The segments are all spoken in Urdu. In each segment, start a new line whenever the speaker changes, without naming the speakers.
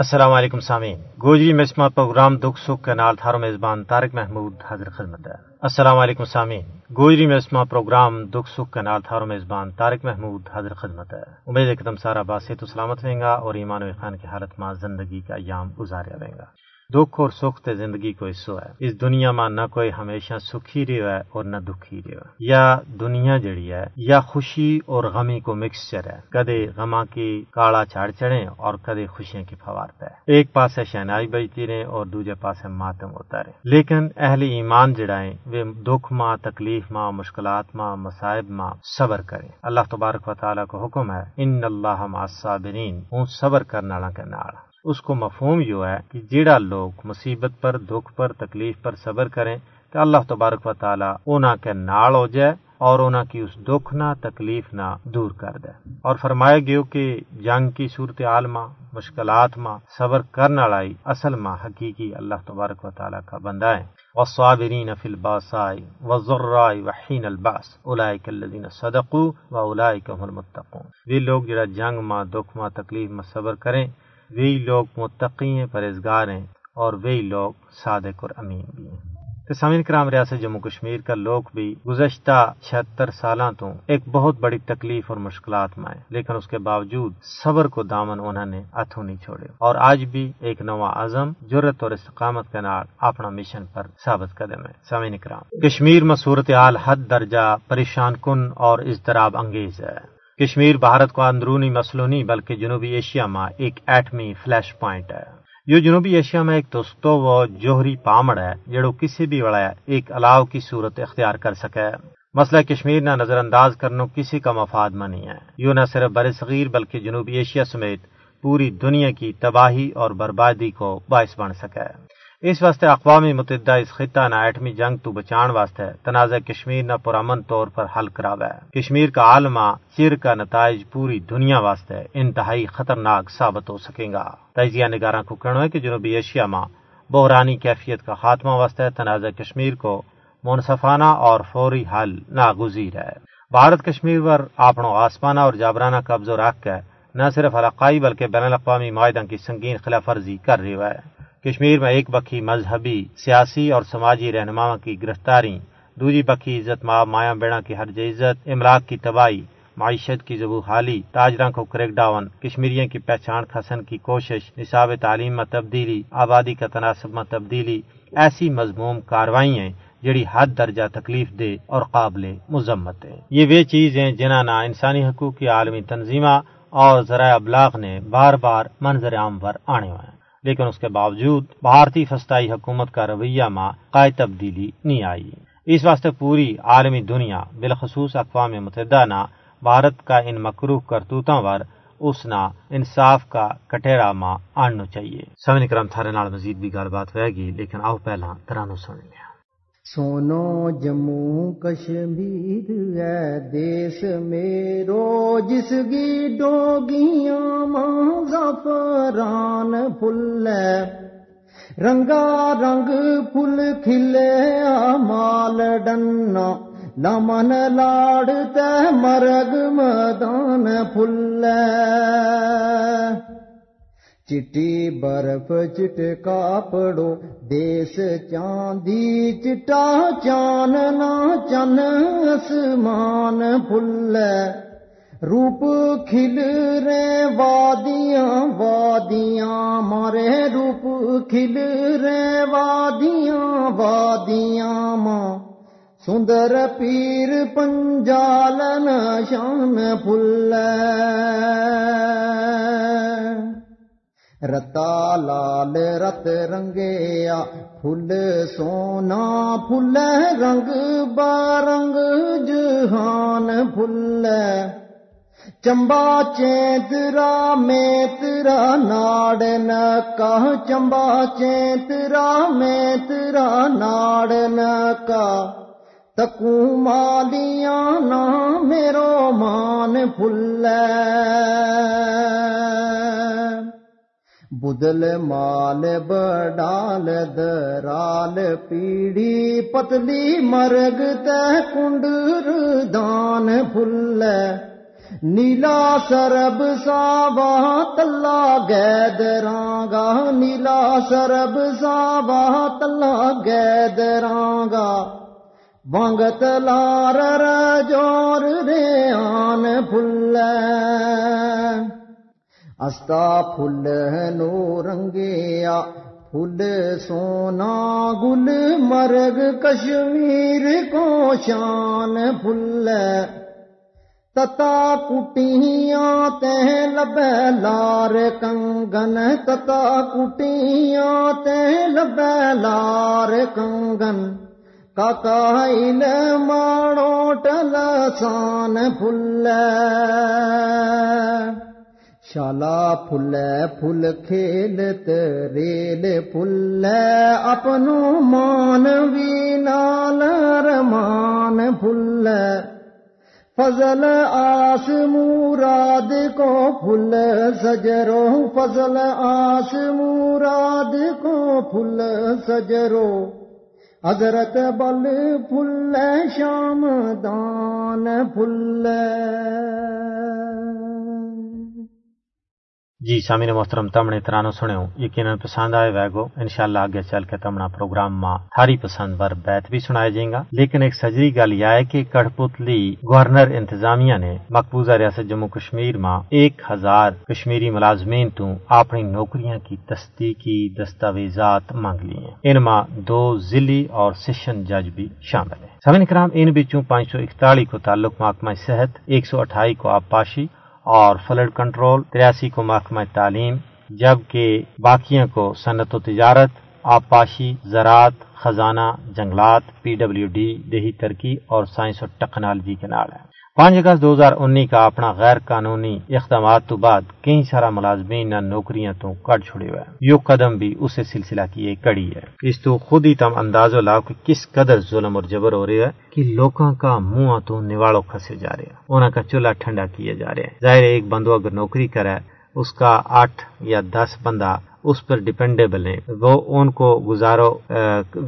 السلام علیکم سامعین۔ گوجری مسما پروگرام دکھ سکھ کے نال تھارو میزبان طارق محمود حاضر خدمت ہے۔ السلام علیکم سامعین۔ گوجری مسما پروگرام دکھ سکھ کے نال تھارو میزبان طارق محمود حاضر خدمت ہے۔ امید ہے کہ تم سارا باسی تو سلامت رہیں گا اور ایمان و خان کی حالت میں زندگی کا ایام گزارے رہیں گا۔ دکھ اور سکھ تے زندگی کو حصہ ہے اس دنیا میں نہ کوئی ہمیشہ سکھی رہو ہے اور نہ دکھی رہو ہے یا دنیا جڑی ہے، یا خوشی اور غمی کو مکسچر ہے کدے غما کی کالا چاڑ چڑھے اور کدے خوشیاں کی فوار پہ ایک پاس شہنائی بجتی رہے اور دوجے پاس ماتم ہوتا رہے۔ لیکن اہل ایمان جڑائیں وہ دکھ ماں، تکلیف ماں، مشکلات ماں، مصائب ماں صبر کریں اللہ تبارک و تعالیٰ کو حکم ہے، ان اللہ مع الصابرین ہوں صبر کرنے والا کے نال۔ اس کو مفہوم یہ ہے کہ جیڑا لوگ مصیبت پر، دکھ پر، تکلیف پر صبر کریں کہ اللہ تبارک و تعالیٰ اونا کے نال ہو جائے اور اونا کی اس دکھ نہ، تکلیف نہ دور کر دے۔ اور فرمایا گیو کہ جنگ کی صورت عال ماں، مشکلات ماں، صبر کرنا لائی اصل ماں حقیقی اللہ تبارک و تعالیٰ کا بندہ ہے۔ والصابرین فی الباساء والضراء وحین الباس اولئک الذین صدقوا واولئک هم المتقون۔ وہ لوگ جڑا جنگ ماں، دکھ ماں، تکلیف ماں، صبر کریں وہی لوگ متقی ہیں پرہزگار ہیں اور وہی لوگ صادق اور امین بھی ہیں۔ تو سامعین کرام، ریاست جموں کشمیر کا لوگ بھی گزشتہ چھہتر سالہ تو ایک بہت بڑی تکلیف اور مشکلات میں آئے لیکن اس کے باوجود صبر کو دامن انہوں نے ہاتھوں نہیں چھوڑے۔ اور آج بھی ایک نوا عزم جرت اور استقامت کے نال اپنا مشن پر ثابت قدم ہے۔ سامعین کرام، کشمیر میں صورتحال حد درجہ پریشان کن اور اضطراب انگیز ہے۔ کشمیر بھارت کو اندرونی مسئلہ نہیں، بلکہ جنوبی ایشیا میں ایک ایٹمی فلیش پوائنٹ ہے۔ یہ جنوبی ایشیا میں ایک دوستو و جوہری پامڑ ہے جڑو کسی بھی وڑا ایک الاؤ کی صورت اختیار کر سکے۔ مسئلہ کشمیر نہ نظر انداز کرنا کسی کا مفاد میں نہیں ہے۔ یہ نہ صرف بر صغیر، بلکہ جنوبی ایشیا سمیت پوری دنیا کی تباہی اور بربادی کو باعث بن سکے۔ اس واسطے اقوام متحدہ اس خطہ نہ ایٹمی جنگ تو بچان واسطے تنازع کشمیر نہ پرامن طور پر حل کراوا ہے کشمیر کا عالمہ چیر کا نتائج پوری دنیا واسطے انتہائی خطرناک ثابت ہو سکے گا۔ تجزیہ نگاراں کو کہنا ہے کہ جنوبی ایشیا میں بحرانی کیفیت کا خاتمہ واسطے تنازع کشمیر کو منصفانہ اور فوری حل ناگزیر ہے۔ بھارت کشمیر پر اپنو آسمانہ اور جابرانہ قبضہ رکھ کے نہ صرف علاقائی بلکہ بین الاقوامی معاہدوں کی سنگین خلاف ورزی کر رہی ہے۔ کشمیر میں ایک بکھی مذہبی، سیاسی اور سماجی رہنما کی گرفتاری، دوسری بکھی عزت ماں مایا بیڑا کی حرج عزت، املاک کی تباہی، معیشت کی زبو حالی تاجروں کو کریک ڈاون کشمیریوں کی پہچان کھسن کی کوشش، نصاب تعلیم میں تبدیلی، آبادی کا تناسب میں تبدیلی، ایسی مضموم کاروائیاں جڑی حد درجہ تکلیف دے اور قابل مذمت ہے یہ وہ چیز ہیں جنہاں نہ انسانی حقوق کی عالمی تنظیمہ اور ذرائع ابلاغ نے بار بار منظر عام پر آنے ہوئے ہیں۔ لیکن اس کے باوجود بھارتی فسطائی حکومت کا رویہ ماں قائد تبدیلی نہیں آئی۔ اس واسطے پوری عالمی دنیا بالخصوص اقوام متحدہ نہ بھارت کا ان مکروح کرتوتوں پر اس نہ انصاف کا کٹیرا ماں آننا چاہیے۔ سمن کرم تھارے نال مزید بھی گل بات ہوئے گی، لیکن آؤ پہلا ترانو سن لیا
سونو جموں کشمیر ہے دیس میرو جس گی ڈوگیاں ماں زفران پھل رنگا رنگ پھل کھلے مال ڈنا نمن لاڑ تے مرگ مدان پھل چٹی برف چٹکا پڑو دیس چاندی چٹا چاننا چن آسمان پھل روپ کھل رے وادیاں کھل رے وادیاں وادیاں ماں۔ سندر پیر پنجالن شان پھل رتا لال رت رنگیا پھل سونا پھل رنگ بارنگ جہان پھل چمبا چیترا میں ترا ناڑ نکا چمبا چیترا میں ترا ناڑ نکا تکو مالیاں نا میرو مان پھل بدل مال بڈال درال پیڑی پتلی مرگ تے کنڈر دان پھل نیلا سرب ساوا تلا گید رانگا نیلا سرب ساوا تلا گید رانگا بانگت لار رجور ریان پھل استا پھل نو رنگیا پھل سونا گل مرگ کشمیر کو شان پھل تتا کٹیاں تے لبے لار کنگن تتا کٹیاں تے لبے لار کنگن کاکائل ماڑو ٹل سان پھل شالا پھل پھل کھیلت ریل پھل اپنو مان وی نال رمان پھل فضل آس مراد کو پھل سجرو فضل آس مراد کو پھل سجرو حضرت بل پھل شام دان پھل
جی سامعین محترم، تمنے ترانو سنو یقیناً پسند آئے ویگو انشاءاللہ آگے چل کے تمنا پروگرام ماں تھاری پسند بر بیت بھی سنایا جائیں گا۔ لیکن ایک سجری گل یہ ہے کہ کڑپوتلی گورنر انتظامیہ نے مقبوضہ ریاست جموں کشمیر ماں ایک ہزار کشمیری ملازمین تو اپنی نوکریاں کی تصدیقی دستاویزات مانگ لی ہیں۔ ان ماں دو ضلعی اور سیشن جج بھی شامل ہیں۔ سمن کرام، ان بچوں پانچ سو اکتالیس کو تعلق محکمہ صحت، ایک سو اٹھائی کو آبپاشی اور فلڈ کنٹرول تریاسی کو محکمہ تعلیم جبکہ باقیوں کو صنعت و تجارت، آبپاشی، زراعت، خزانہ، جنگلات، پی ڈبلیو ڈی، دیہی ترقی اور سائنس اور ٹیکنالوجی کے نال ہیں۔ پانچ اگست دو ہزار انی کا اپنا غیر قانونی اقدامات تو بعد کئی سارا ملازمین نہ نوکریاں تو کٹ چھڑے ہوئے یو قدم بھی اس سلسلہ کی ایک کڑی ہے۔ اس تو خود ہی تم اندازو لاؤ کہ کس قدر ظلم اور جبر ہو رہا ہے کہ لوکاں کا منہ تو نواڑوں کھسے جا رہے ہیں۔ انہوں کا چولہا ٹھنڈا کیا جا رہا ہے ظاہر ایک بندو اگر نوکری کرے اس کا آٹھ یا دس بندہ اس پر ڈپینڈیبل ہیں۔ وہ ان کو گزارو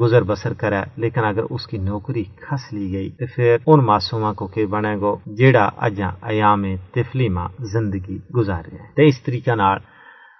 گزر بسر کرے، لیکن اگر اس کی نوکری کھس لی گئی تو پھر ان معصوما کو کہ بنے گو، جیڑا اجا ایام تفلی ماں زندگی گزارے تو اس طریقہ نال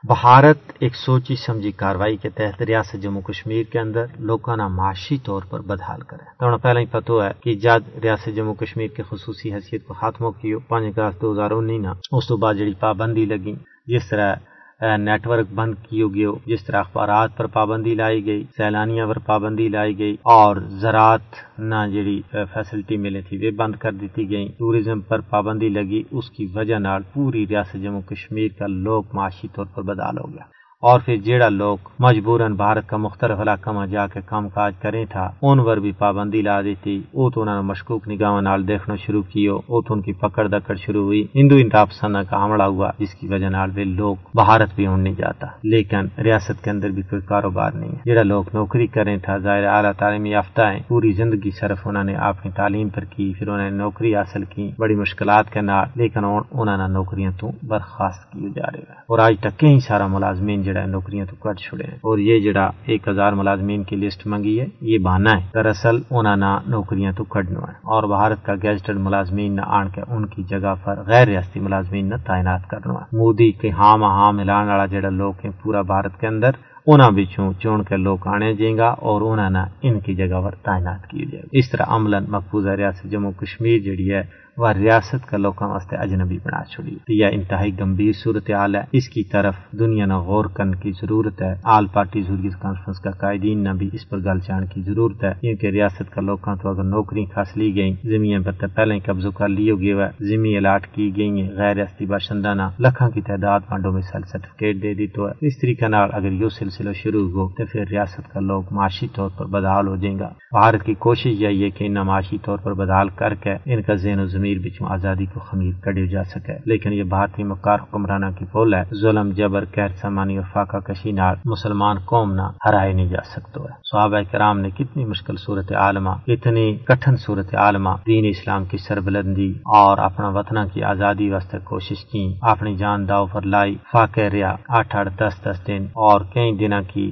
بھارت ایک سوچی سمجھی کاروائی کے تحت ریاست جموں کشمیر کے اندر لوکانہ معاشی طور پر بدحال کرے۔ تو پہلے ہی پتہ ہے کہ جد ریاست جموں کشمیر کے خصوصی حیثیت کو خاتمہ کیو۔ پانچ اگست دو ہزار انی نا، اس تو بعد جڑی پابندی لگی۔ جس طرح نیٹ ورک بند کی گئے جس طرح اخبارات پر پابندی لائی گئی، سیلانیاں پر پابندی لائی گئی، اور زراعت نہ جڑی فیسلٹی ملی تھی، وہ بند کر دیتی گئی ٹوریزم پر پابندی لگی، اس کی وجہ نال پوری ریاست جموں کشمیر کا لوگ معاشی طور پر بدال ہو گیا۔ اور پھر جیڑا لوگ مجبوراً بھارت کا مختلف علاقہ میں جا کے کام کاج کریں تھا، ان پر بھی پابندی لا دی تھی۔ تو انہوں نے مشکوک نگاہ نال دیکھنا شروع کیو وہ تو ان کی پکڑ دکڑ شروع ہوئی۔ ہندو انتاب سنا کا حملہ ہوا، جس کی وجہ نال وہ لوگ بھارت بھی ہوں نہیں جاتا۔ لیکن ریاست کے اندر بھی کوئی کاروبار نہیں ہے۔ جیڑا لوگ نوکری کریں تھا، ظاہر اعلیٰ تعلیمی یافتہ ہیں، پوری زندگی صرف انہوں نے اپنی تعلیم پر کی، پھر انہوں نے نوکری حاصل کی بڑی مشکلات کے نال، لیکن انہوں نے نوکریاں تو برخاست کی جا رہے ہیں۔ اور آج تک کئی سارا ملازمین جڑا نوکریاں تو کٹ چھڑے ہیں۔ اور یہ جڑا ایک ہزار ملازمین کی لسٹ منگی ہے، یہ بہانا ہے۔ دراصل انہوں نے نوکریاں تو کٹنا ہے اور بھارت کا گیزٹڈ ملازمین نہ آن کے ان کی جگہ پر غیر ریاستی ملازمین نہ تعینات کرنا ہے مودی کے ہاں ہاں ملان والا جڑا لوگ ہیں پورا بھارت کے اندر انہوں بچوں چون کے لوگ آنے جائیں گا اور انہوں نے ان کی جگہ پر تعینات کی جائے گا اس طرح عملاً مقبوضہ ریاست جموں کشمیر جڑی ہے، وہ ریاست کا لوگوں واسطے اجنبی بنا چھوڑی۔ یہ انتہائی گمبھیر صورت حال ہے۔ اس کی طرف دنیا نہ غور کرنے کی ضرورت ہے۔ آل پارٹی ضروری کانفرنس کا قائدین نہ بھی اس پر گل چان کی ضرورت ہے۔ کیونکہ ریاست کا لوگوں تو اگر نوکری خاص لی گئی زمین پر تو پہلے قبضہ کر لیو گیا ہے زمین الاٹ کی گئی ہیں غیر ریاستی باشندہ نہ لکھوں کی تعداد میں ڈومیسائل سرٹیفکیٹ دے دی تو ہے۔ اس طریقے نال اگر یہ سلسلہ شروع ہو تو پھر ریاست کا لوگ معاشی طور پر بدحال ہو جائیں گا۔ بھارت کی کوشش یہ ہے کہ ان معاشی طور پر بدحال کر کے ان کا ذہن و ضمیر بچوں آزادی کو خمیر کڑی جا سکے۔ لیکن یہ بھارتی مکار حکمرانہ کی پول ہے۔ ظلم، جبر قہر سمانی اور فاقہ کشی نال مسلمان قوم نہ ہرائے نہیں جا سکتا ہے صحابہ کرام نے کتنی مشکل صورت عالمہ اتنی کٹھن صورت عالمہ دین اسلام کی سربلندی اور اپنا وطنہ کی آزادی واسطے کوشش کی، اپنی جان داؤ پر لائی، فاقہ ریا آٹھ آٹھ دس دس دن اور کئی
جنہ کی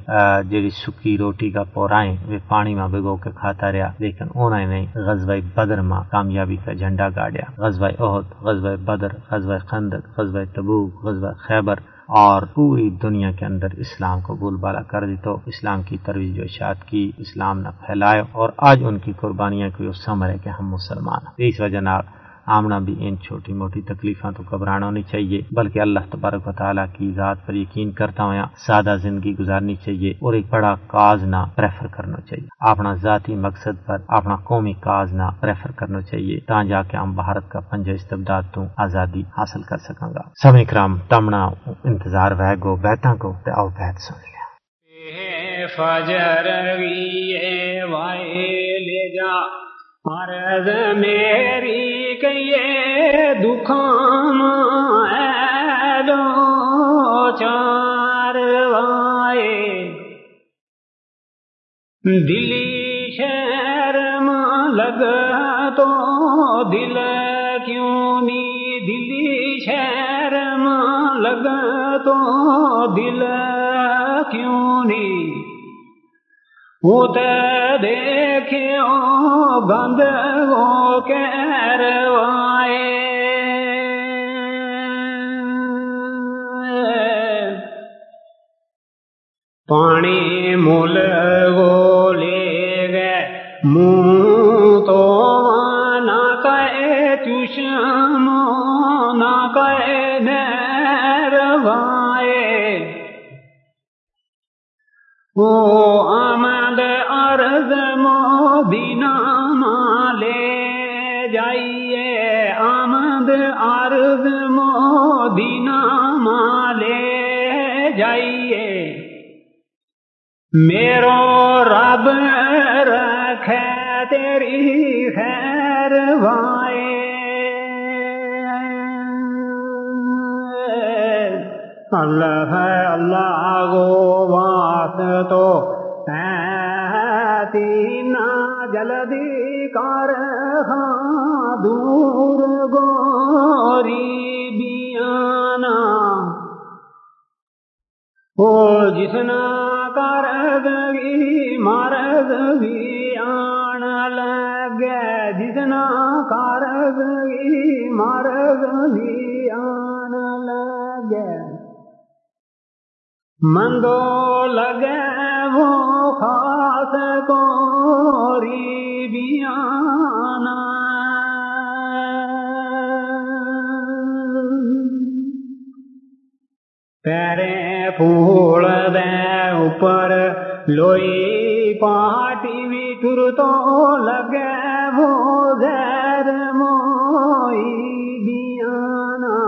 جڑی سکی روٹی کا پورائیں وہ پانی میں بگو کے کھاتا رہا لیکن انہوں نے غزوہ بدر ماں کامیابی کا جھنڈا گاڑیا غزوہ عہد غزوہ بدر غزوہ خندق غزوہ تبوک غزوہ خیبر اور پوری دنیا کے اندر اسلام کو بول بالا کر دی تو اسلام کی ترویج و اشاعت کی اسلام نہ پھیلائے اور آج ان کی قربانیاں کو سمر ہے کہ ہم مسلمان ہیں۔ اس وجہ آمنا بھی ان چھوٹی موٹی تکلیفوں تو گھبرانا نہیں چاہیے، بلکہ اللہ تبارک و تعالیٰ کی ذات پر یقین کرتا ہوا سادہ زندگی گزارنی چاہیے اور ایک بڑا کاز نہ پریفر کرنا چاہیے۔ اپنا ذاتی مقصد پر اپنا قومی کاز نہ پریفر کرنا چاہیے تا جا کے ہم بھارت کا پنجہ استبداد تو آزادی حاصل کر سکاں گا۔ سب اکرام تمنا انتظار وہ گو بیتا کو آؤ بیت سن لیا۔ فجر لے جا۔ مرض میری کئیے دکھام دو چار وائے۔ دلی شہر ماں لگ تو دل کیوں نی؟ دلی شہر ماں لگ تو دل کیوں نی دیکھو بند وہ کہروائے پانی مول گو لے گئے منہ میرو رب رکھے تیری خیر وائے۔ اللہ ہے اللہ گو بات تو تینا جلدی کر ہاں دور گوری بیانا او جسنا کر دگی مرد آن لگے جسنا کر دگی بھی آن لگے مندو لگے وہ خاص کوری بیانا پیرے پھول دے اوپر لوئی پاٹی بھی ٹر تو لگے وہ زیر موئی بیانا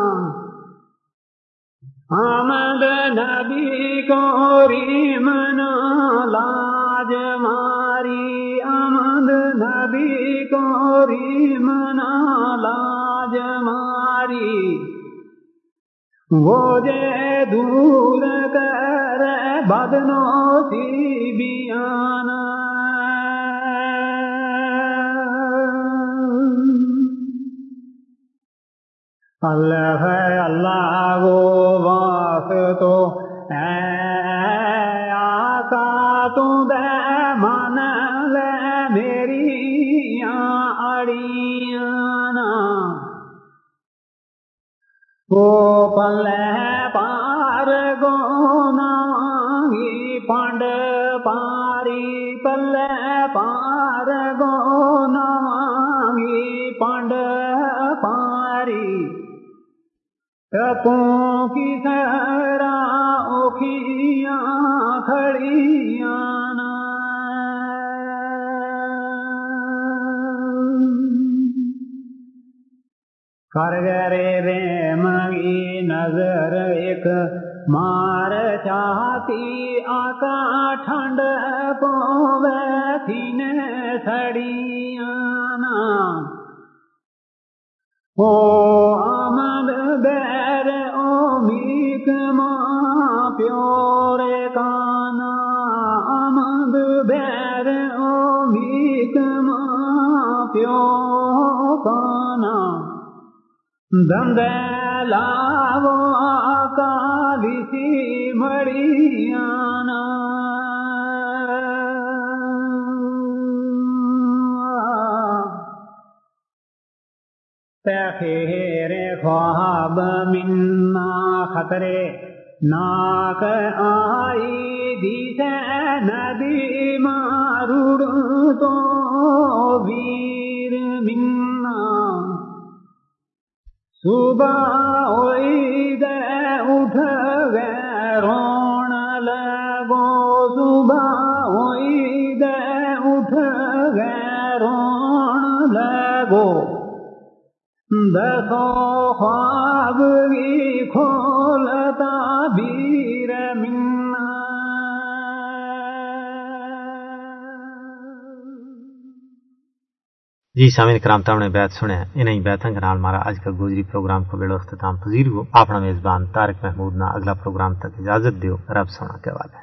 آمد نبی کوری منا لاج ماری آمد نبی کوری منا لاج ماری وہ جے دور کر بدنو سی بیانا اللہ ہے اللہ وہ واس پاری پار گو نی پانڈ پاری ٹپوں کی سہرا اوکھیاں کھڑیاں کر گرے رے منگی نظر ایک مار چاہتی آکا ٹھنڈ پو پوے تھی سڑیاں او آمد بیر او میک ماں پیور کانا۔ آمد بیر او میک ماں پیو کانا۔ دند لاو کالی سی مڑیانا۔ تخیر خواب منا خطرے ناک آئی دی ندی ماروڑ تو ویر منا صبح ہوئی دے اٹھ گئے رون لگو صبح ہوئی دے اٹھ گئے رون لگو دسو خواب بھی کھولتا بیر منا
جی سامعین کرام تم نے بیت سنے انہیں بیتوں کے نال ہمارا آج کا گوجری پروگرام کو بیڑو اختتام پذیر ہو۔ اپنا میزبان طارق محمود نہ اگلا پروگرام تک اجازت دیو۔ رب سونا کے والے